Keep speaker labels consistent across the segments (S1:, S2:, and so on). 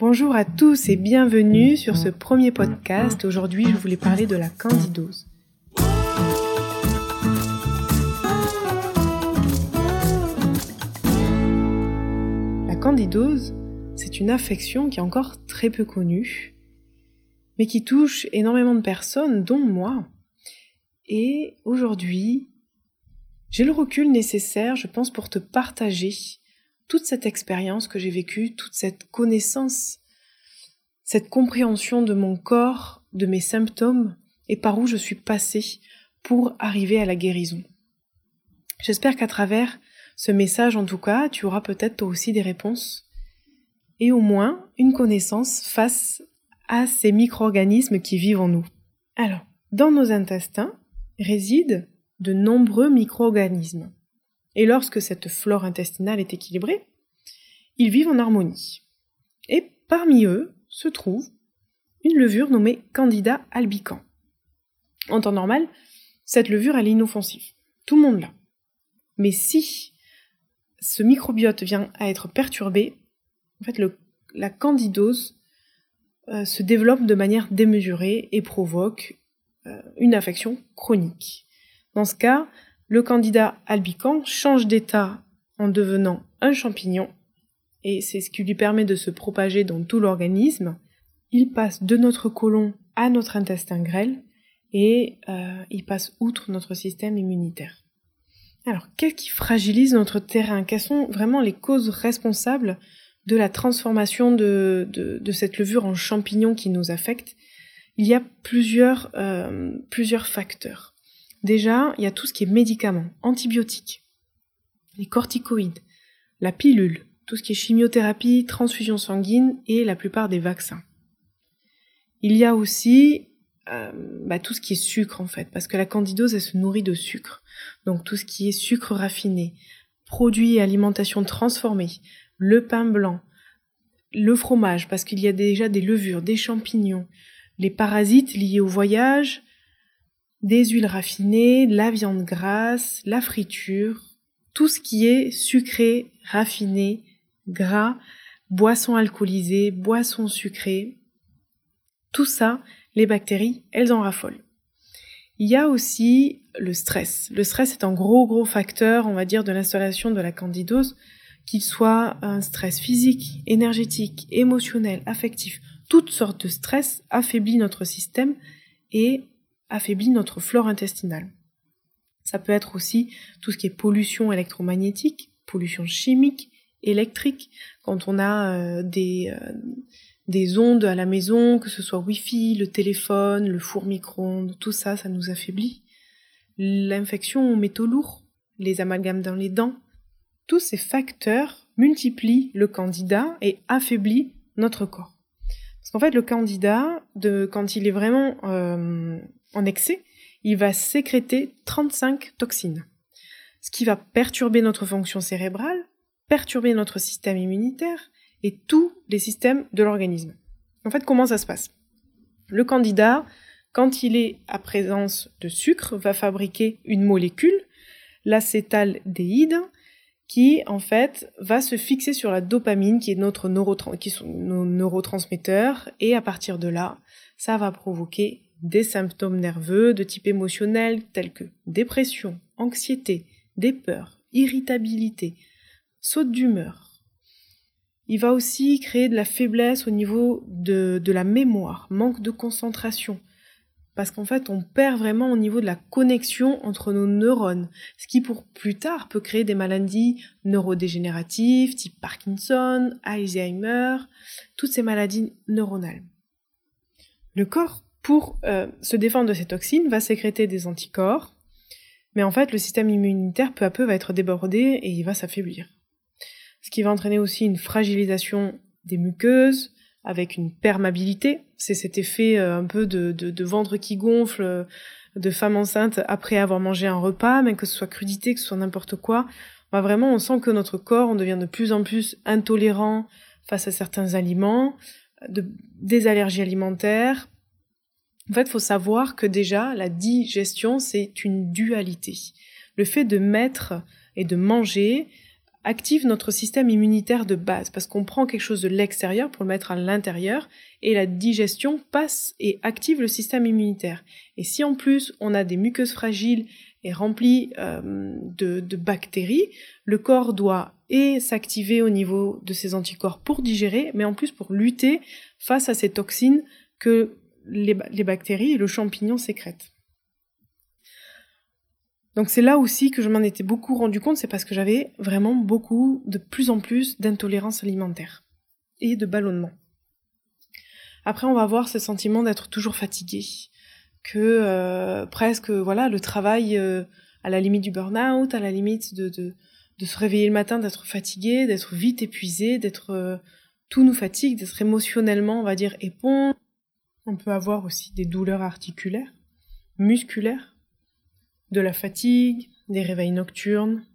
S1: Bonjour à tous et bienvenue sur ce premier podcast. Aujourd'hui, je voulais parler de la candidose. La candidose, c'est une affection qui est encore très peu connue, mais qui touche énormément de personnes, dont moi. Et aujourd'hui, j'ai le recul nécessaire, je pense, pour te partager toute cette expérience que j'ai vécue, toute cette connaissance, cette compréhension de mon corps, de mes symptômes et par où je suis passée pour arriver à la guérison. J'espère qu'à travers ce message, en tout cas, tu auras peut-être toi aussi des réponses et au moins une connaissance face à ces micro-organismes qui vivent en nous. Alors, dans nos intestins résident de nombreux micro-organismes. Et lorsque cette flore intestinale est équilibrée, ils vivent en harmonie. Et parmi eux se trouve une levure nommée Candida albicans. En temps normal, cette levure est inoffensive. Tout le monde l'a. Mais si ce microbiote vient à être perturbé, en fait, la candidose euh, se développe de manière démesurée et provoque euh, une infection chronique. Dans ce cas, le candidat albican change d'état en devenant un champignon, et c'est ce qui lui permet de se propager dans tout l'organisme. Il passe de notre côlon à notre intestin grêle, et euh, il passe outre notre système immunitaire. Alors, qu'est-ce qui fragilise notre terrain? Quelles sont vraiment les causes responsables de la transformation de, cette levure en champignon qui nous affecte? Il y a plusieurs, euh, plusieurs facteurs. Déjà, il y a tout ce qui est médicaments, antibiotiques, les corticoïdes, la pilule, tout ce qui est chimiothérapie, transfusion sanguine et la plupart des vaccins. Il y a aussi euh, bah, tout ce qui est sucre en fait, parce que la candidose elle se nourrit de sucre. Donc tout ce qui est sucre raffiné, produits et alimentation transformés, le pain blanc, le fromage, parce qu'il y a déjà des levures, des champignons, les parasites liés au voyage, des huiles raffinées, la viande grasse, la friture, tout ce qui est sucré, raffiné, gras, boissons alcoolisées, boissons sucrées, tout ça, les bactéries, elles en raffolent. Il y a aussi le stress. Le stress est un gros gros facteur, on va dire, de l'installation de la candidose, qu'il soit un stress physique, énergétique, émotionnel, affectif. Toutes sortes de stress affaiblissent notre système et affaiblit notre flore intestinale. Ça peut être aussi tout ce qui est pollution électromagnétique, pollution chimique, électrique, quand on a euh, des, euh, des ondes à la maison, que ce soit Wi-Fi, le téléphone, le four micro-ondes, tout ça, ça nous affaiblit. L'infection aux métaux lourds, les amalgames dans les dents, tous ces facteurs multiplient le candidat et affaiblissent notre corps. Parce qu'en fait, le candidat, quand il est vraiment euh, en excès, il va sécréter 35 toxines, ce qui va perturber notre fonction cérébrale, perturber notre système immunitaire et tous les systèmes de l'organisme. En fait, comment ça se passe? Le candidat, quand il est à présence de sucre, va fabriquer une molécule, l'acétaldéhyde, qui en fait va se fixer sur la dopamine qui est notre neurotransmetteurs et à partir de là, ça va provoquer des symptômes nerveux de type émotionnel tels que dépression, anxiété, des peurs, irritabilité, saute d'humeur. Il va aussi créer de la faiblesse au niveau de, la mémoire, manque de concentration, parce qu'en fait on perd vraiment au niveau de la connexion entre nos neurones, ce qui pour plus tard peut créer des maladies neurodégénératives type Parkinson, Alzheimer, toutes ces maladies neuronales. Le corps pour euh, se défendre de ces toxines, va sécréter des anticorps, mais en fait le système immunitaire peu à peu va être débordé et il va s'affaiblir. Ce qui va entraîner aussi une fragilisation des muqueuses, avec une permabilité, c'est cet effet euh, un peu de, ventre qui gonfle, euh, de femme enceinte après avoir mangé un repas, même que ce soit crudité, que ce soit n'importe quoi. Bah vraiment, on sent que notre corps, on devient de plus en plus intolérant face à certains aliments, de, des allergies alimentaires, en fait, il faut savoir que déjà, la digestion, c'est une dualité. Le fait de mettre et de manger active notre système immunitaire de base, parce qu'on prend quelque chose de l'extérieur pour le mettre à l'intérieur, et la digestion passe et active le système immunitaire. Et si en plus on a des muqueuses fragiles et remplies euh, de, de, bactéries, le corps doit et s'activer au niveau de ses anticorps pour digérer, mais en plus pour lutter face à ces toxines que les, bactéries et le champignon sécrètent. Donc c'est là aussi que je m'en étais beaucoup rendu compte, c'est parce que j'avais vraiment beaucoup, de plus en plus d'intolérance alimentaire et de ballonnement. Après, on va avoir ce sentiment d'être toujours fatigué, que euh, presque, voilà, le travail euh, à la limite du burn-out, à la limite de, de, se réveiller le matin, d'être fatigué, d'être vite épuisé, d'être euh, tout nous fatigue, d'être émotionnellement, on va dire, épon. On peut avoir aussi des douleurs articulaires, musculaires de la fatigue, des réveils nocturnes,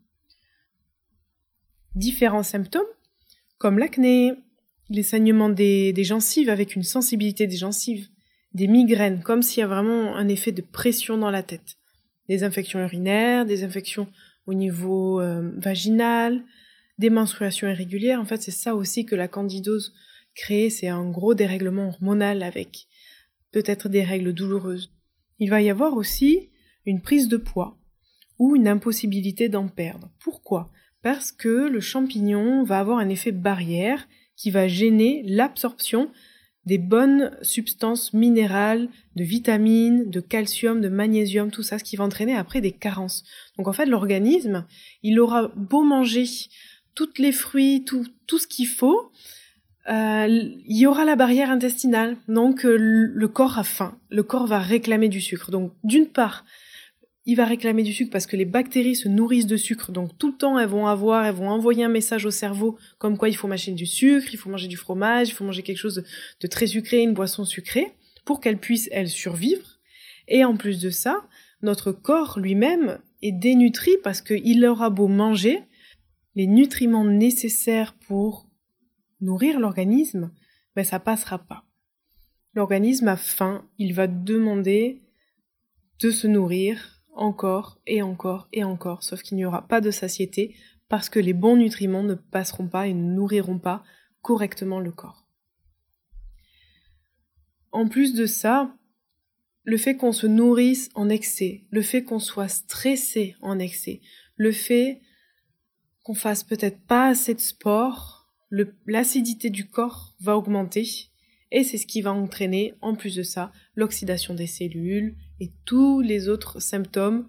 S1: différents symptômes comme l'acné, les saignements des, gencives avec une sensibilité des gencives, des migraines, comme s'il y a vraiment un effet de pression dans la tête, des infections urinaires, des infections au niveau euh, vaginal, des menstruations irrégulières. En fait, c'est ça aussi que la candidose crée, c'est un gros dérèglement hormonal avec peut-être des règles douloureuses. Il va y avoir aussi une prise de poids ou une impossibilité d'en perdre. Pourquoi? Parce que le champignon va avoir un effet barrière qui va gêner l'absorption des bonnes substances minérales, de vitamines, de calcium, de magnésium, tout ça, ce qui va entraîner après des carences. Donc en fait, l'organisme, il aura beau manger toutes les fruits, tout, tout ce qu'il faut, il y aura la barrière intestinale. Donc euh, le corps a faim, le corps va réclamer du sucre. Donc d'une part, il va réclamer du sucre parce que les bactéries se nourrissent de sucre, donc tout le temps elles vont avoir, elles vont envoyer un message au cerveau comme quoi il faut mâcher du sucre, il faut manger du fromage, il faut manger quelque chose de, très sucré, une boisson sucrée, pour qu'elles puissent, elles, survivre. Et en plus de ça, notre corps lui-même est dénutri parce qu'il aura beau manger, les nutriments nécessaires pour nourrir l'organisme, ben ça passera pas. L'organisme a faim, il va demander de se nourrir, encore et encore et encore, sauf qu'il n'y aura pas de satiété parce que les bons nutriments ne passeront pas et ne nourriront pas correctement le corps. En plus de ça, le fait qu'on se nourrisse en excès, le fait qu'on soit stressé en excès, le fait qu'on fasse peut-être pas assez de sport, l'acidité du corps va augmenter et c'est ce qui va entraîner, en plus de ça, l'oxydation des cellules et tous les autres symptômes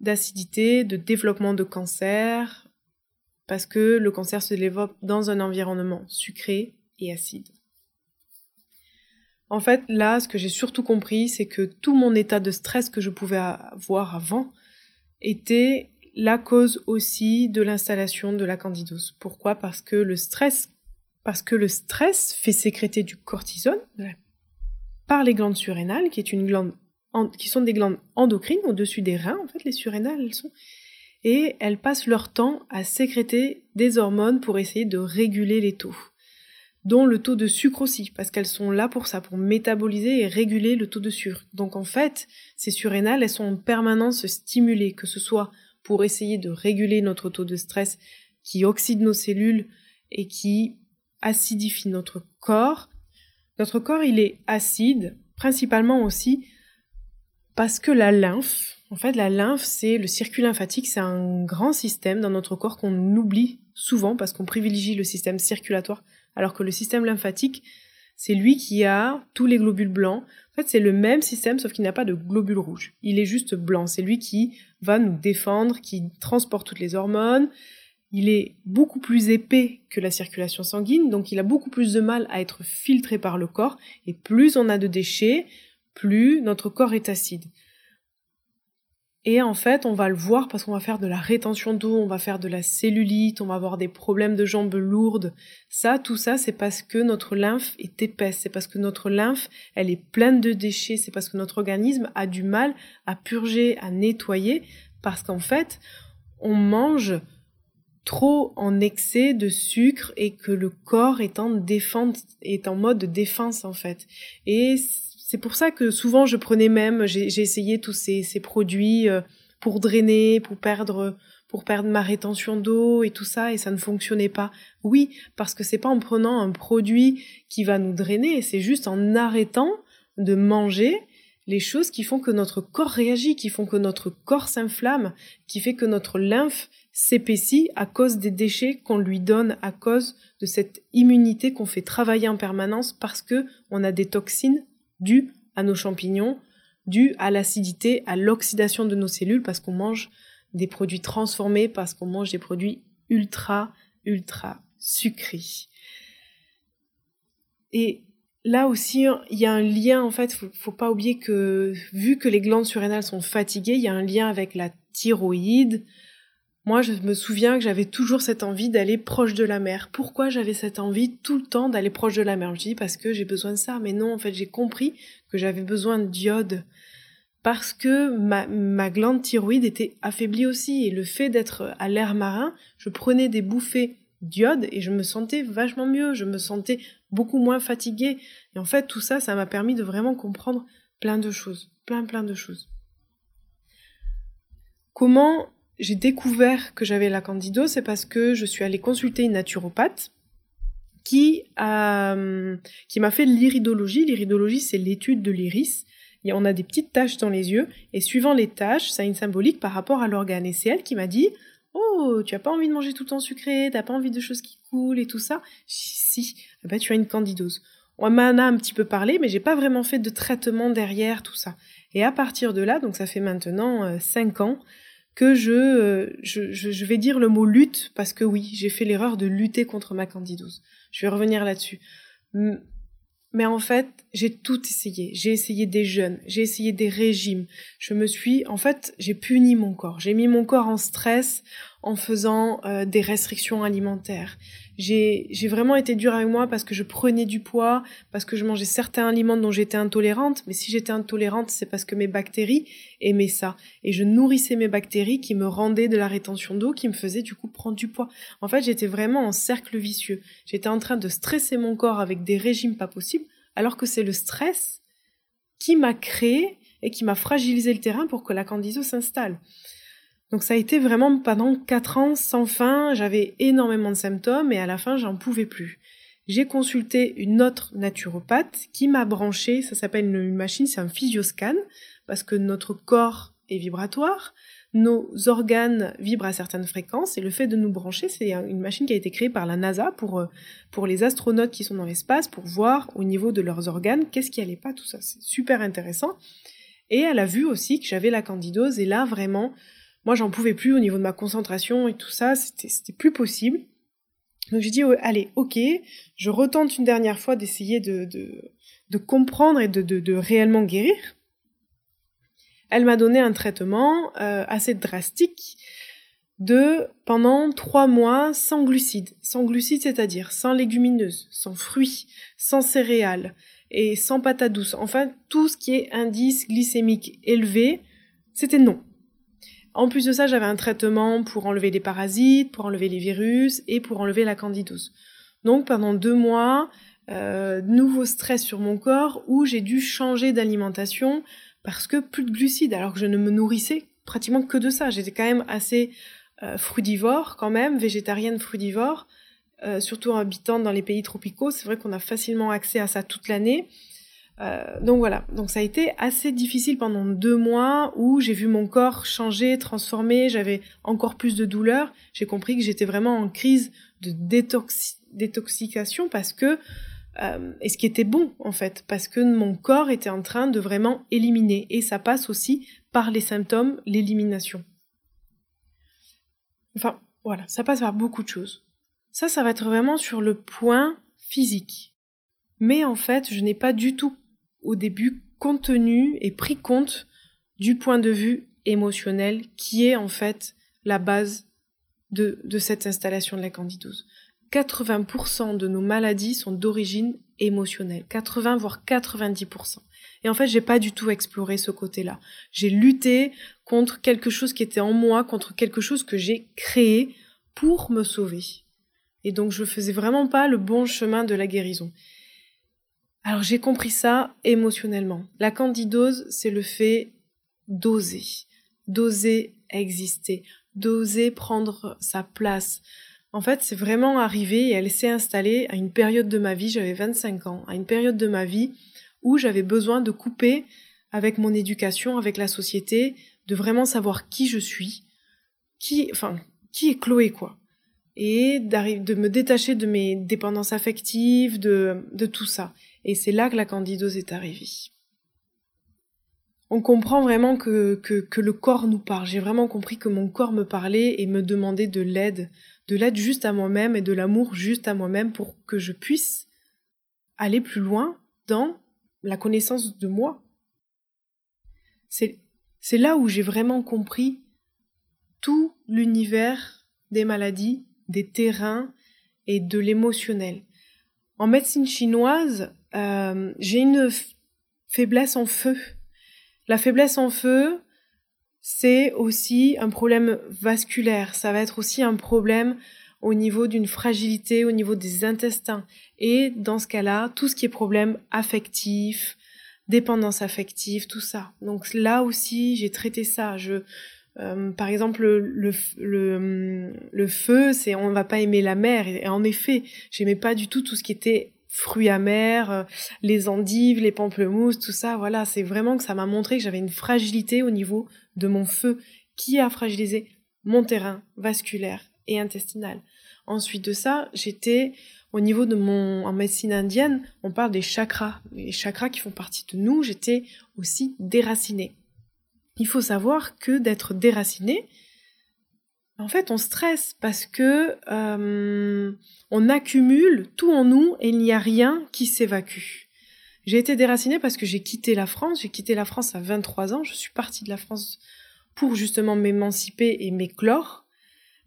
S1: d'acidité, de développement de cancer, parce que le cancer se développe dans un environnement sucré et acide. En fait, là, ce que j'ai surtout compris, c'est que tout mon état de stress que je pouvais avoir avant était la cause aussi de l'installation de la candidose. Pourquoi? Parce que le stress parce que le stress fait sécréter du cortisone par les glandes surrénales, qui, est une qui sont des glandes endocrines au-dessus des reins, en fait, les surrénales, elles sont. Et elles passent leur temps à sécréter des hormones pour essayer de réguler les taux, dont le taux de sucre aussi, parce qu'elles sont là pour ça, pour métaboliser et réguler le taux de sucre. Donc en fait, ces surrénales, elles sont en permanence stimulées, que ce soit pour essayer de réguler notre taux de stress qui oxyde nos cellules et qui acidifie notre corps. Notre corps, il est acide, principalement aussi parce que la lymphe, en fait, la lymphe, c'est le circuit lymphatique, c'est un grand système dans notre corps qu'on oublie souvent parce qu'on privilégie le système circulatoire, alors que le système lymphatique, c'est lui qui a tous les globules blancs. C'est le même système, sauf qu'il n'a pas de globules rouges. Il est juste blanc. C'est lui qui va nous défendre, qui transporte toutes les hormones, il est beaucoup plus épais que la circulation sanguine, donc il a beaucoup plus de mal à être filtré par le corps, et plus on a de déchets, plus notre corps est acide. Et en fait, on va le voir parce qu'on va faire de la rétention d'eau, on va faire de la cellulite, on va avoir des problèmes de jambes lourdes. Ça, tout ça, c'est parce que notre lymphe est épaisse, c'est parce que notre lymphe, elle est pleine de déchets, c'est parce que notre organisme a du mal à purger, à nettoyer, parce qu'en fait, on mange trop en excès de sucre et que le corps est en défense, est en mode défense en fait. Et c'est pour ça que souvent je prenais même, j'ai essayé tous ces, produits euh, pour drainer, pour perdre, pour perdre ma rétention d'eau et tout ça et ça ne fonctionnait pas. Oui, parce que c'est pas en prenant un produit qui va nous drainer, c'est juste en arrêtant de manger les choses qui font que notre corps réagit, qui font que notre corps s'inflamme, qui fait que notre lymphe s'épaissit à cause des déchets qu'on lui donne, à cause de cette immunité qu'on fait travailler en permanence parce que on a des toxines dues à nos champignons, dues à l'acidité, à l'oxydation de nos cellules parce qu'on mange des produits transformés, parce qu'on mange des produits ultra, ultra sucrés. Et là aussi, il y a un lien, en fait, faut, faut pas oublier que, vu que les glandes surrénales sont fatiguées, il y a un lien avec la thyroïde. Moi, je me souviens que j'avais toujours cette envie d'aller proche de la mer. Pourquoi j'avais cette envie tout le temps d'aller proche de la mer? Je dis parce que j'ai besoin de ça. Mais non, en fait, j'ai compris que j'avais besoin de d'iode parce que ma, ma glande thyroïde était affaiblie aussi. Et le fait d'être à l'air marin, je prenais des bouffées d'iode et je me sentais vachement mieux. Je me sentais beaucoup moins fatiguée. Et en fait, tout ça, ça m'a permis de vraiment comprendre plein de choses, plein plein de choses. Comment j'ai découvert que j'avais la candidose, c'est parce que je suis allée consulter une naturopathe qui a, qui m'a fait l'iridologie. L'iridologie, c'est l'étude de l'iris. Et on a des petites taches dans les yeux, et suivant les taches, ça a une symbolique par rapport à l'organe. Et c'est elle qui m'a dit, Oh, tu as pas envie de manger tout le temps sucré, t'as pas envie de choses qui coulent et tout ça Si, eh ben, tu as une candidose. On m'en a un petit peu parlé, mais j'ai pas vraiment fait de traitement derrière tout ça. Et à partir de là, donc ça fait maintenant 5 euh, ans, que euh, je, je, je, vais dire le mot lutte, parce que oui, j'ai fait l'erreur de lutter contre ma candidose. Je vais revenir là-dessus. Mais en fait, j'ai tout essayé. J'ai essayé des jeûnes, j'ai essayé des régimes. Je me suis, en fait, j'ai puni mon corps. J'ai mis mon corps en stress en faisant euh, des restrictions alimentaires. J'ai, vraiment été dure avec moi parce que je prenais du poids, parce que je mangeais certains aliments dont j'étais intolérante. Mais si j'étais intolérante, c'est parce que mes bactéries aimaient ça. Et je nourrissais mes bactéries qui me rendaient de la rétention d'eau, qui me faisaient du coup prendre du poids. En fait, j'étais vraiment en cercle vicieux. J'étais en train de stresser mon corps avec des régimes pas possibles alors que c'est le stress qui m'a créé et qui m'a fragilisé le terrain pour que la candidose s'installe. Donc ça a été vraiment pendant quatre ans sans fin, j'avais énormément de symptômes et à la fin j'en pouvais plus. J'ai consulté une autre naturopathe qui m'a branché, ça s'appelle une machine, c'est un physioscan, parce que notre corps est vibratoire, nos organes vibrent à certaines fréquences et le fait de nous brancher, c'est une machine qui a été créée par la NASA pour, euh, pour les astronautes qui sont dans l'espace pour voir au niveau de leurs organes qu'est-ce qui allait pas, tout ça. C'est super intéressant. Et elle a vu aussi que j'avais la candidose et là vraiment, moi j'en pouvais plus au niveau de ma concentration et tout ça, c'était plus possible. Donc j'ai dit allez, ok, je retente une dernière fois d'essayer de, comprendre et de réellement guérir. Elle m'a donné un traitement euh, assez drastique de pendant trois mois sans glucides. Sans glucides, c'est-à-dire sans légumineuses, sans fruits, sans céréales et sans patates douces. Enfin, tout ce qui est indice glycémique élevé, c'était non. En plus de ça, j'avais un traitement pour enlever les parasites, pour enlever les virus et pour enlever la candidose. Donc pendant deux mois, euh, nouveau stress sur mon corps où j'ai dû changer d'alimentation parce que plus de glucides, alors que je ne me nourrissais pratiquement que de ça. J'étais quand même assez euh, frugivore quand même, végétarienne frugivore, euh, surtout en habitant dans les pays tropicaux. C'est vrai qu'on a facilement accès à ça toute l'année. Euh, donc voilà, donc ça a été assez difficile pendant deux mois où j'ai vu mon corps changer, transformer, j'avais encore plus de douleurs. J'ai compris que j'étais vraiment en crise de détoxication parce que euh, et ce qui était bon en fait, parce que mon corps était en train de vraiment éliminer, et ça passe aussi par les symptômes, l'élimination. Enfin, voilà, ça passe par beaucoup de choses. Ça, ça va être vraiment sur le point physique. Mais en fait, je n'ai pas du tout, au début, contenu et pris compte du point de vue émotionnel qui est en fait la base de, cette installation de la candidose. 80% de nos maladies sont d'origine émotionnelle. 80 voire 90%. Et en fait, j'ai pas du tout exploré ce côté-là. J'ai lutté contre quelque chose qui était en moi, contre quelque chose que j'ai créé pour me sauver. Et donc, je faisais vraiment pas le bon chemin de la guérison. Alors, j'ai compris ça émotionnellement. La candidose, c'est le fait d'oser. D'oser exister. d'oser prendre sa place. En fait, c'est vraiment arrivé et elle s'est installée à une période de ma vie, j'avais 25 ans, à une période de ma vie où j'avais besoin de couper avec mon éducation, avec la société, de vraiment savoir qui je suis, qui, enfin, qui est Chloé, quoi. Et de me détacher de mes dépendances affectives, de, de tout ça. Et c'est là que la candidose est arrivée. On comprend vraiment que, que, que le corps nous parle. J'ai vraiment compris que mon corps me parlait et me demandait de l'aide, de l'aide juste à moi-même et de l'amour juste à moi-même pour que je puisse aller plus loin dans la connaissance de moi. C'est là où j'ai vraiment compris tout l'univers des maladies, des terrains et de l'émotionnel. En médecine chinoise, euh, j'ai une faiblesse en feu. La faiblesse en feu, c'est aussi un problème vasculaire. Ça va être aussi un problème au niveau d'une fragilité, au niveau des intestins. Et dans ce cas-là, tout ce qui est problème affectif, dépendance affective, tout ça. Donc là aussi, j'ai traité ça. Je, euh, par exemple, le, feu, c'est on va pas aimer la mer. Et, en effet, j'aimais pas du tout tout ce qui était fruits amers, euh, les endives, les pamplemousses, tout ça. Voilà, c'est vraiment que ça m'a montré que j'avais une fragilité au niveau de mon feu qui a fragilisé mon terrain vasculaire et intestinal. Ensuite de ça, j'étais au niveau de mon en médecine indienne, on parle des chakras, les chakras qui font partie de nous. J'étais aussi déracinée il faut savoir que d'être déraciné, en fait, on stresse parce que euh, on accumule tout en nous et il n'y a rien qui s'évacue. J'ai été déracinée parce que j'ai quitté la France. J'ai quitté la France à 23 ans. Je suis partie de la France pour justement m'émanciper et m'éclore.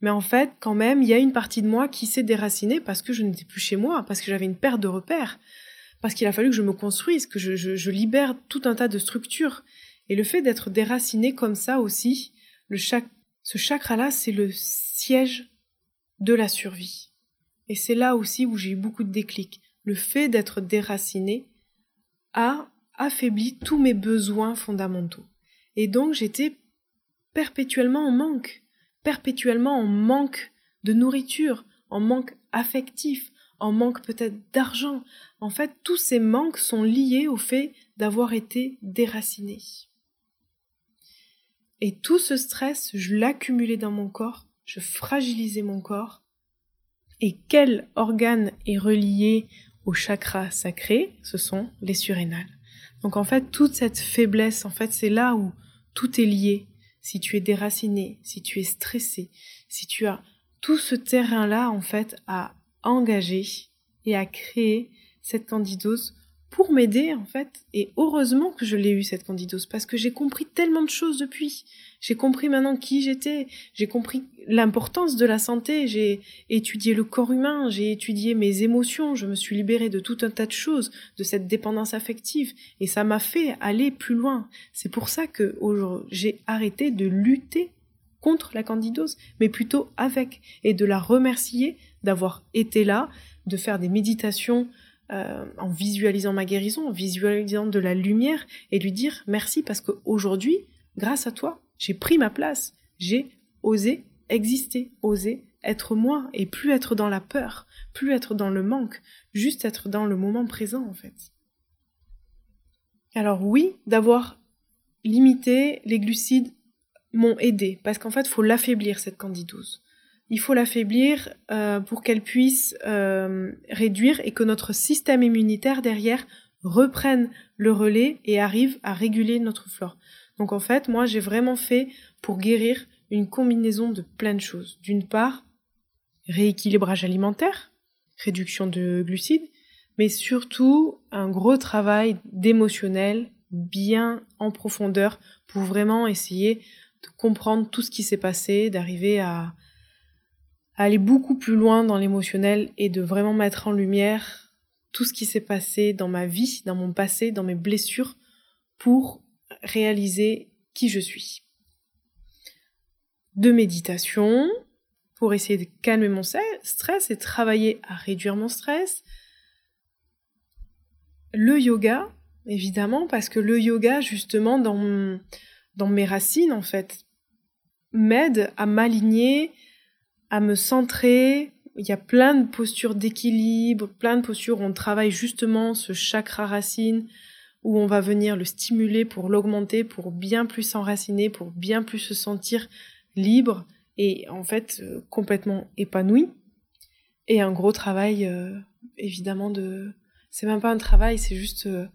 S1: Mais en fait, quand même, il y a une partie de moi qui s'est déracinée parce que je n'étais plus chez moi, parce que j'avais une perte de repères, parce qu'il a fallu que je me construise, que je, je libère tout un tas de structures et le fait d'être déraciné comme ça aussi, ce chakra-là, c'est le siège de la survie. Et c'est là aussi où j'ai eu beaucoup de déclics. Le fait d'être déraciné a affaibli tous mes besoins fondamentaux. Et donc j'étais perpétuellement en manque, perpétuellement en manque de nourriture, en manque affectif, en manque peut-être d'argent. En fait, tous ces manques sont liés au fait d'avoir été déraciné. Et tout ce stress, je l'accumulais dans mon corps, je fragilisais mon corps. Et quel organe est relié au chakra sacré? Ce sont les surrénales. Donc en fait, toute cette faiblesse, en fait, c'est là où tout est lié. Si tu es déraciné, si tu es stressé, si tu as tout ce terrain-là, en fait, à engager et à créer cette candidose pour m'aider en fait. Et heureusement que je l'ai eu cette candidose parce que j'ai compris tellement de choses depuis. J'ai compris maintenant qui j'étais, j'ai compris l'importance de la santé, j'ai étudié le corps humain, j'ai étudié mes émotions, je me suis libérée de tout un tas de choses, de cette dépendance affective et ça m'a fait aller plus loin. C'est pour ça que j'ai arrêté de lutter contre la candidose, mais plutôt avec et de la remercier d'avoir été là, de faire des méditations euh, en visualisant ma guérison, en visualisant de la lumière et lui dire merci parce qu'aujourd'hui, grâce à toi, j'ai pris ma place, j'ai osé exister, osé être moi et plus être dans la peur, plus être dans le manque, juste être dans le moment présent en fait. Alors oui, d'avoir limité les glucides m'ont aidé parce qu'en fait, il faut l'affaiblir cette candidose il faut l'affaiblir euh, pour qu'elle puisse euh, réduire et que notre système immunitaire derrière reprenne le relais et arrive à réguler notre flore. Donc en fait, moi j'ai vraiment fait pour guérir une combinaison de plein de choses. D'une part, rééquilibrage alimentaire, réduction de glucides, mais surtout un gros travail d'émotionnel bien en profondeur pour vraiment essayer de comprendre tout ce qui s'est passé, d'arriver à, aller beaucoup plus loin dans l'émotionnel et de vraiment mettre en lumière tout ce qui s'est passé dans ma vie, dans mon passé, dans mes blessures, pour réaliser qui je suis. De méditation, pour essayer de calmer mon stress et travailler à réduire mon stress. Le yoga, évidemment, parce que le yoga, justement, dans, dans mes racines, en fait, m'aide à m'aligner, à me centrer. Il y a plein de postures d'équilibre, plein de postures où on travaille justement ce chakra racine, où on va venir le stimuler pour l'augmenter, pour bien plus s'enraciner, pour bien plus se sentir libre et en fait euh, complètement épanoui. Et un gros travail, euh, évidemment, de... C'est même pas un travail, c'est juste euh,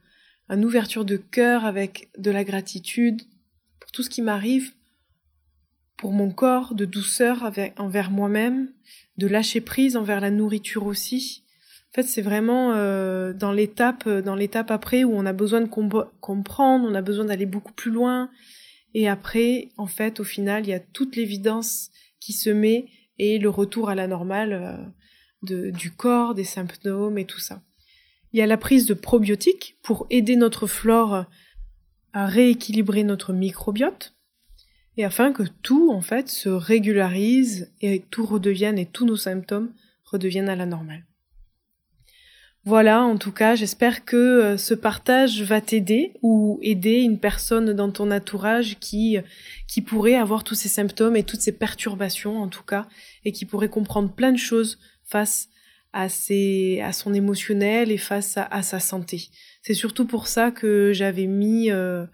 S1: une ouverture de cœur avec de la gratitude pour tout ce qui m'arrive, pour mon corps, de douceur envers moi-même, de lâcher prise envers la nourriture aussi. En fait, c'est vraiment euh, dans l'étape, dans l'étape après où on a besoin de comprendre, on a besoin d'aller beaucoup plus loin. Et après, en fait, au final, il y a toute l'évidence qui se met et le retour à la normale euh, de, du corps, des symptômes et tout ça. Il y a la prise de probiotiques pour aider notre flore à rééquilibrer notre microbiote et afin que tout en fait se régularise et tout redevienne et tous nos symptômes redeviennent à la normale. Voilà, en tout cas, j'espère que euh, ce partage va t'aider ou aider une personne dans ton entourage qui qui pourrait avoir tous ces symptômes et toutes ces perturbations en tout cas et qui pourrait comprendre plein de choses face à ses à son émotionnel et face à, sa santé. C'est surtout pour ça que j'avais mis euh,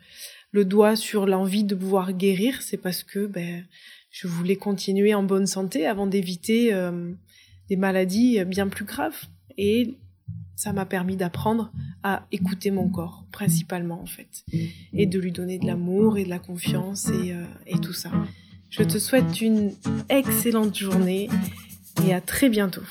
S1: le doigt sur l'envie de pouvoir guérir, c'est parce que ben, je voulais continuer en bonne santé avant d'éviter euh, des maladies bien plus graves. Et ça m'a permis d'apprendre à écouter mon corps, principalement en fait, et de lui donner de l'amour et de la confiance et, euh, et tout ça. Je te souhaite une excellente journée et à très bientôt.